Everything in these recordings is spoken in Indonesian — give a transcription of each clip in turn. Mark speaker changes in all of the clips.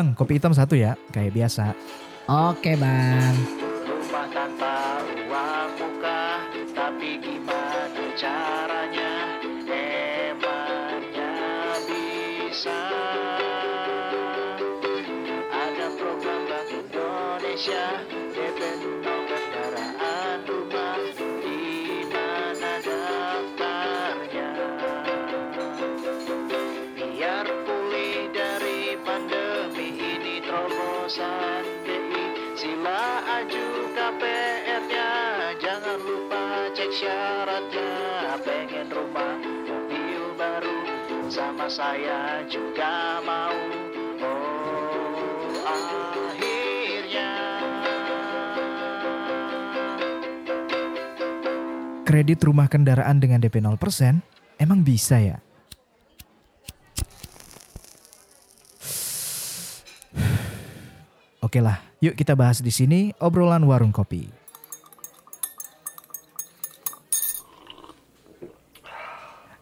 Speaker 1: Bang, kopi hitam satu ya, kayak biasa.
Speaker 2: Oke bang.
Speaker 3: Rumah tanpa uang muka Tapi gimana caranya Emangnya bisa Ada program Bank Indonesia terobosan BI Sila aju KPR-nya Jangan lupa cek syaratnya. Pengen rumah mobil baru. Sama saya juga mau. Oh akhirnya.
Speaker 1: Kredit rumah kendaraan dengan DP 0% emang bisa ya? Oke lah, yuk kita bahas di sini obrolan warung kopi.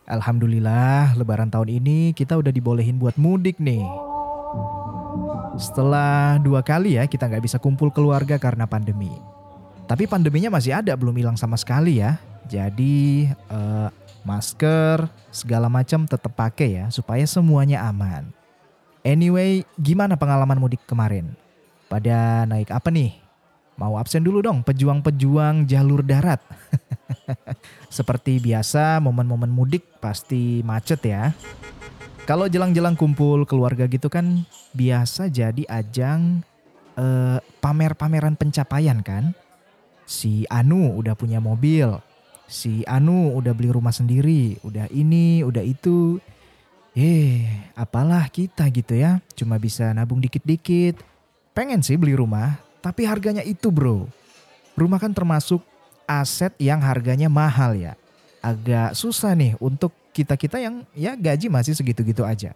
Speaker 1: Alhamdulillah, lebaran tahun ini kita udah dibolehin buat mudik nih. Setelah dua kali ya kita nggak bisa kumpul keluarga karena pandemi. Tapi pandeminya masih ada, belum hilang sama sekali ya. Jadi eh, masker segala macam tetap pakai ya supaya semuanya aman. Anyway, gimana pengalaman mudik kemarin? Pada naik apa nih? Mau absen dulu dong, pejuang-pejuang jalur darat. Seperti biasa, momen-momen mudik pasti macet ya. Kalau jelang-jelang kumpul keluarga gitu kan biasa jadi ajang eh, pamer-pameran pencapaian kan. Si Anu udah punya mobil, si Anu udah beli rumah sendiri, udah ini, udah itu. Eh, apalah kita gitu ya, cuma bisa nabung dikit-dikit. Pengen sih beli rumah, tapi harganya itu bro. Rumah kan termasuk aset yang harganya mahal ya. Agak susah nih untuk kita-kita yang ya gaji masih segitu-gitu aja.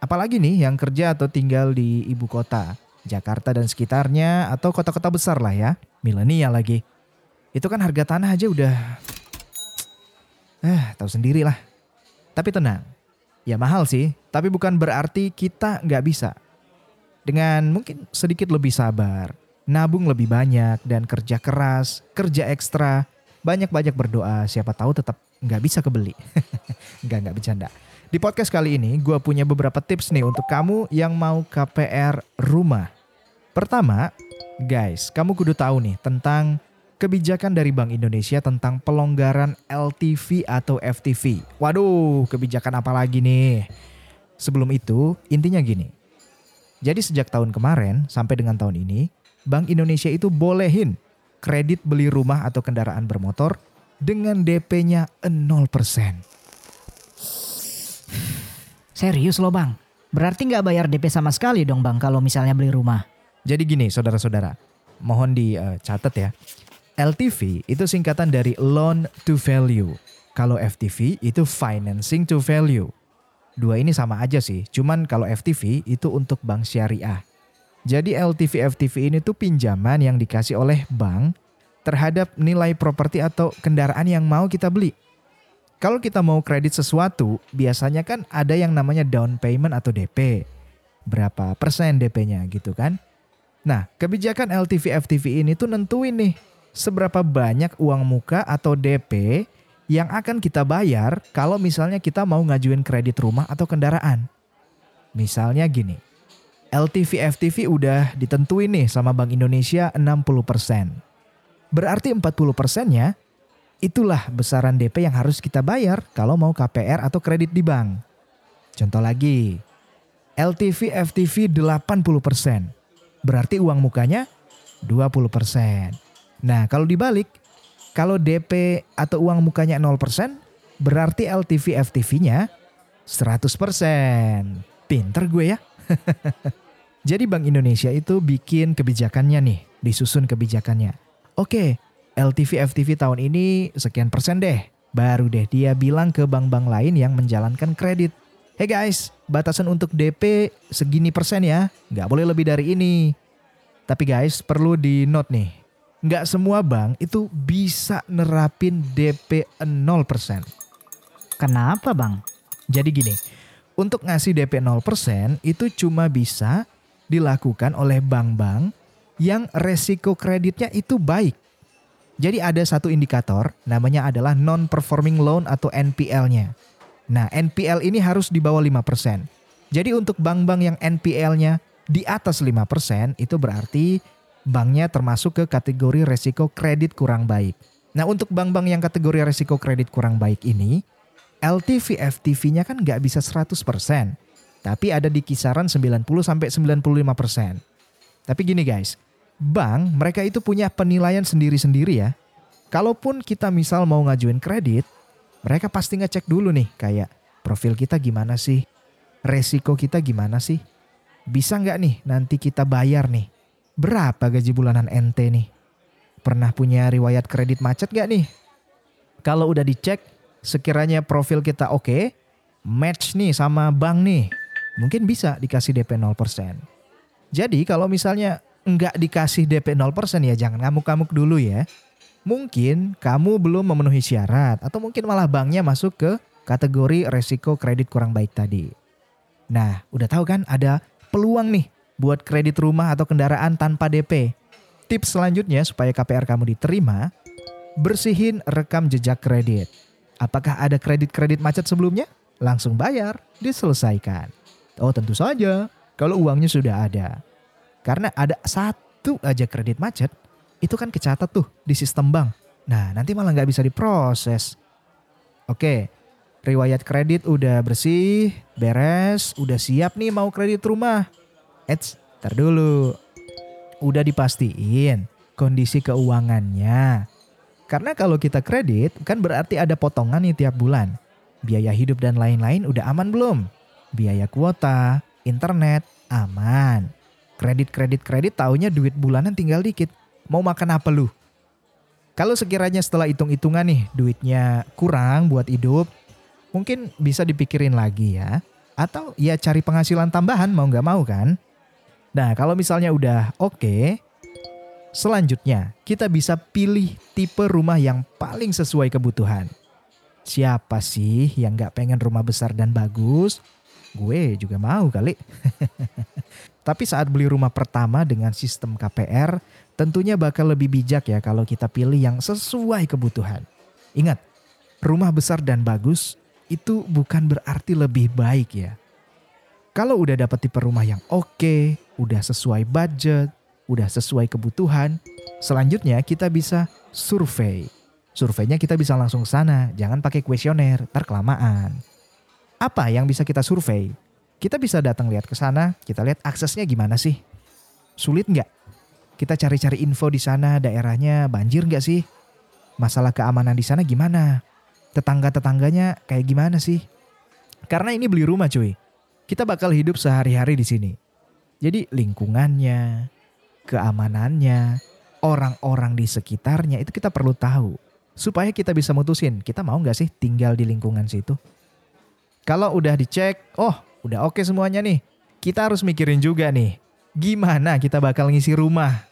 Speaker 1: Apalagi nih yang kerja atau tinggal di ibu kota, Jakarta dan sekitarnya atau kota-kota besar lah ya, milenial lagi. Itu kan harga tanah aja udah eh tahu sendiri lah. Tapi tenang, ya mahal sih, tapi bukan berarti kita nggak bisa. Dengan mungkin sedikit lebih sabar, nabung lebih banyak dan kerja keras, kerja ekstra, banyak-banyak berdoa, siapa tahu tetap nggak bisa kebeli. nggak, nggak bercanda. Di podcast kali ini gue punya beberapa tips nih untuk kamu yang mau KPR rumah. Pertama, guys, kamu kudu tahu nih tentang kebijakan dari Bank Indonesia tentang pelonggaran LTV atau FTV. Waduh, kebijakan apa lagi nih? Sebelum itu, intinya gini. Jadi sejak tahun kemarin sampai dengan tahun ini, Bank Indonesia itu bolehin kredit beli rumah atau kendaraan bermotor dengan DP-nya 0%.
Speaker 2: Serius loh bang. Berarti nggak bayar DP sama sekali dong bang kalau misalnya beli rumah.
Speaker 1: Jadi gini saudara-saudara, mohon dicatat ya. LTV itu singkatan dari loan to value. Kalau FTV itu financing to value. Dua ini sama aja sih, cuman kalau FTV itu untuk bank syariah. Jadi LTV FTV ini tuh pinjaman yang dikasih oleh bank terhadap nilai properti atau kendaraan yang mau kita beli. Kalau kita mau kredit sesuatu, biasanya kan ada yang namanya down payment atau DP. Berapa persen DP-nya gitu kan? Nah, kebijakan LTV FTV ini tuh nentuin nih seberapa banyak uang muka atau DP yang akan kita bayar kalau misalnya kita mau ngajuin kredit rumah atau kendaraan. Misalnya gini, LTV FTV udah ditentuin nih sama Bank Indonesia 60%. Berarti 40%-nya itulah besaran DP yang harus kita bayar kalau mau KPR atau kredit di bank. Contoh lagi, LTV FTV 80%. Berarti uang mukanya 20%. Nah, kalau dibalik, kalau DP atau uang mukanya 0%, berarti LTV FTV-nya 100%. Pinter gue ya. Jadi Bank Indonesia itu bikin kebijakannya nih, disusun kebijakannya. Oke, LTV FTV tahun ini sekian persen deh. Baru deh dia bilang ke bank-bank lain yang menjalankan kredit. Hey guys, batasan untuk DP segini persen ya, nggak boleh lebih dari ini. Tapi guys, perlu di note nih, nggak semua bank itu bisa nerapin DP 0%.
Speaker 2: Kenapa bang?
Speaker 1: Jadi gini, untuk ngasih DP 0% itu cuma bisa dilakukan oleh bank-bank yang resiko kreditnya itu baik. Jadi ada satu indikator namanya adalah non-performing loan atau NPL-nya. Nah NPL ini harus di bawah 5%. Jadi untuk bank-bank yang NPL-nya di atas 5% itu berarti banknya termasuk ke kategori resiko kredit kurang baik. Nah untuk bank-bank yang kategori resiko kredit kurang baik ini, LTV FTV-nya kan nggak bisa 100%, tapi ada di kisaran 90 sampai 95%. Tapi gini guys, bank mereka itu punya penilaian sendiri-sendiri ya. Kalaupun kita misal mau ngajuin kredit, mereka pasti ngecek dulu nih kayak profil kita gimana sih, resiko kita gimana sih, bisa nggak nih nanti kita bayar nih, berapa gaji bulanan NT nih, pernah punya riwayat kredit macet gak nih? Kalau udah dicek, sekiranya profil kita oke, match nih sama bank nih, mungkin bisa dikasih DP 0%. Jadi kalau misalnya nggak dikasih DP 0% ya jangan ngamuk-ngamuk dulu ya. Mungkin kamu belum memenuhi syarat atau mungkin malah banknya masuk ke kategori resiko kredit kurang baik tadi. Nah, udah tahu kan ada peluang nih buat kredit rumah atau kendaraan tanpa DP. Tips selanjutnya supaya KPR kamu diterima, bersihin rekam jejak kredit. Apakah ada kredit-kredit macet sebelumnya? Langsung bayar, diselesaikan. Oh tentu saja, kalau uangnya sudah ada. Karena ada satu aja kredit macet, itu kan kecatat tuh di sistem bank. Nah nanti malah nggak bisa diproses. Oke, riwayat kredit udah bersih, beres, udah siap nih mau kredit rumah. Eits, ntar dulu. Udah dipastiin kondisi keuangannya. Karena kalau kita kredit kan berarti ada potongan nih tiap bulan. Biaya hidup dan lain-lain udah aman belum? Biaya kuota, internet, aman. Kredit-kredit-kredit taunya duit bulanan tinggal dikit. Mau makan apa lu? Kalau sekiranya setelah hitung-hitungan nih duitnya kurang buat hidup, mungkin bisa dipikirin lagi ya. Atau ya cari penghasilan tambahan mau nggak mau kan? Nah kalau misalnya udah oke, selanjutnya kita bisa pilih tipe rumah yang paling sesuai kebutuhan. Siapa sih yang nggak pengen rumah besar dan bagus? Gue juga mau kali. Tapi saat beli rumah pertama dengan sistem KPR, tentunya bakal lebih bijak ya kalau kita pilih yang sesuai kebutuhan. Ingat, rumah besar dan bagus itu bukan berarti lebih baik ya. Kalau udah dapat tipe rumah yang oke, udah sesuai budget, udah sesuai kebutuhan, selanjutnya kita bisa survei. Surveinya kita bisa langsung sana, jangan pakai kuesioner, ntar kelamaan. Apa yang bisa kita survei? Kita bisa datang lihat ke sana, kita lihat aksesnya gimana sih. Sulit nggak? Kita cari-cari info di sana daerahnya banjir nggak sih? Masalah keamanan di sana gimana? Tetangga-tetangganya kayak gimana sih? Karena ini beli rumah cuy. Kita bakal hidup sehari-hari di sini. Jadi lingkungannya, keamanannya, orang-orang di sekitarnya itu kita perlu tahu. Supaya kita bisa mutusin kita mau nggak sih tinggal di lingkungan situ. Kalau udah dicek, oh udah oke semuanya nih. Kita harus mikirin juga nih, gimana kita bakal ngisi rumah.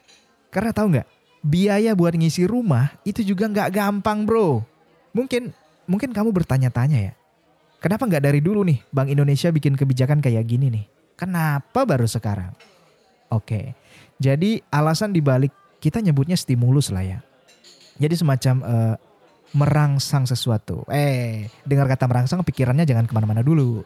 Speaker 1: Karena tahu nggak, biaya buat ngisi rumah itu juga nggak gampang bro. Mungkin mungkin kamu bertanya-tanya ya, kenapa nggak dari dulu nih Bank Indonesia bikin kebijakan kayak gini nih? Kenapa baru sekarang? Oke, jadi alasan dibalik kita nyebutnya stimulus lah ya. Jadi semacam uh, merangsang sesuatu. Eh, dengar kata merangsang pikirannya jangan ke mana-mana dulu.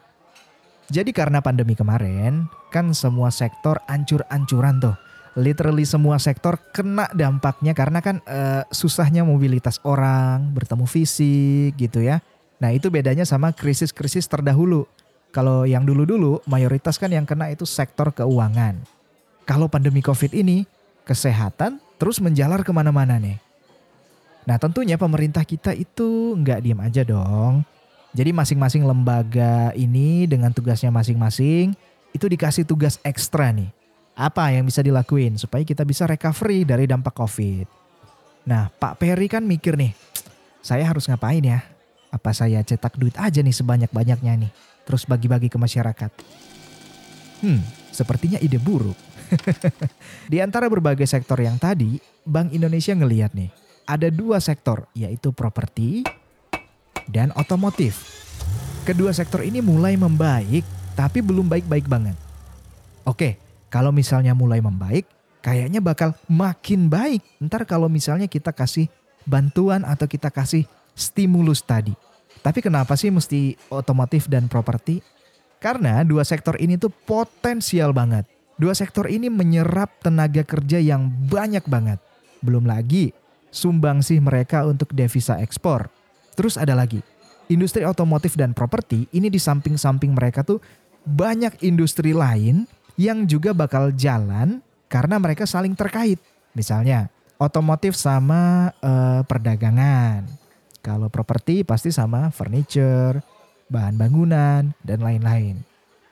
Speaker 1: Jadi karena pandemi kemarin, kan semua sektor ancur-ancuran tuh. Literally semua sektor kena dampaknya karena kan uh, susahnya mobilitas orang, bertemu fisik gitu ya. Nah itu bedanya sama krisis-krisis terdahulu. Kalau yang dulu-dulu mayoritas kan yang kena itu sektor keuangan. Kalau pandemi covid ini, kesehatan terus menjalar ke mana-mana nih. Nah tentunya pemerintah kita itu nggak diam aja dong. Jadi masing-masing lembaga ini dengan tugasnya masing-masing itu dikasih tugas ekstra nih. Apa yang bisa dilakuin supaya kita bisa recovery dari dampak COVID. Nah Pak Perry kan mikir nih, saya harus ngapain ya? Apa saya cetak duit aja nih sebanyak-banyaknya nih, terus bagi-bagi ke masyarakat? Hmm, sepertinya ide buruk. Di antara berbagai sektor yang tadi, Bank Indonesia ngeliat nih, ada dua sektor, yaitu properti dan otomotif. Kedua sektor ini mulai membaik, tapi belum baik-baik banget. Oke, Kalau misalnya mulai membaik, kayaknya bakal makin baik. Ntar kalau misalnya kita kasih bantuan atau kita kasih stimulus tadi. Tapi kenapa sih mesti otomotif dan properti? Karena dua sektor ini tuh potensial banget. Dua sektor ini menyerap tenaga kerja yang banyak banget. Belum lagi sumbangsih mereka untuk devisa ekspor. Terus ada lagi, industri otomotif dan properti ini di samping-samping mereka tuh banyak industri lain yang juga bakal jalan karena mereka saling terkait. Misalnya, otomotif sama eh, perdagangan. Kalau properti pasti sama furniture, bahan bangunan, dan lain-lain.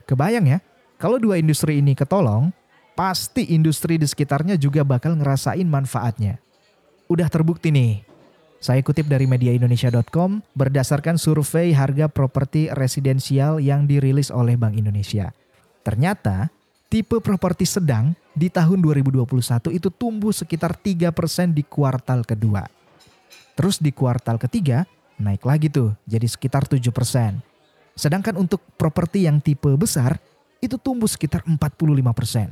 Speaker 1: Kebayang ya, kalau dua industri ini ketolong, pasti industri di sekitarnya juga bakal ngerasain manfaatnya. Udah terbukti nih. Saya kutip dari mediaindonesia.com berdasarkan survei harga properti residensial yang dirilis oleh Bank Indonesia. Ternyata tipe properti sedang di tahun 2021 itu tumbuh sekitar 3% di kuartal kedua. Terus di kuartal ketiga naik lagi tuh jadi sekitar 7%. Sedangkan untuk properti yang tipe besar itu tumbuh sekitar 45%.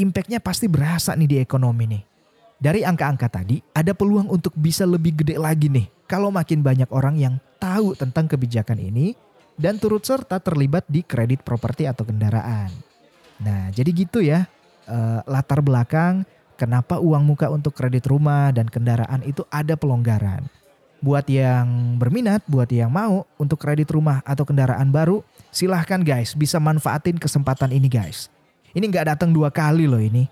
Speaker 1: Impactnya pasti berasa nih di ekonomi nih. Dari angka-angka tadi ada peluang untuk bisa lebih gede lagi nih kalau makin banyak orang yang tahu tentang kebijakan ini dan turut serta terlibat di kredit properti atau kendaraan. Nah jadi gitu ya eh, latar belakang kenapa uang muka untuk kredit rumah dan kendaraan itu ada pelonggaran. Buat yang berminat, buat yang mau untuk kredit rumah atau kendaraan baru, silahkan guys bisa manfaatin kesempatan ini guys. Ini nggak datang dua kali loh ini.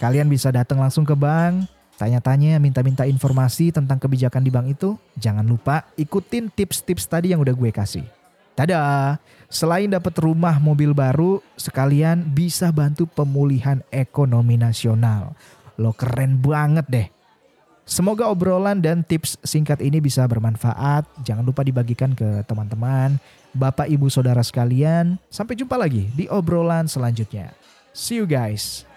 Speaker 1: Kalian bisa datang langsung ke bank, tanya-tanya, minta-minta informasi tentang kebijakan di bank itu. Jangan lupa ikutin tips-tips tadi yang udah gue kasih. Tada! Selain dapat rumah mobil baru, sekalian bisa bantu pemulihan ekonomi nasional. Lo keren banget deh. Semoga obrolan dan tips singkat ini bisa bermanfaat. Jangan lupa dibagikan ke teman-teman, bapak, ibu, saudara sekalian. Sampai jumpa lagi di obrolan selanjutnya. See you guys.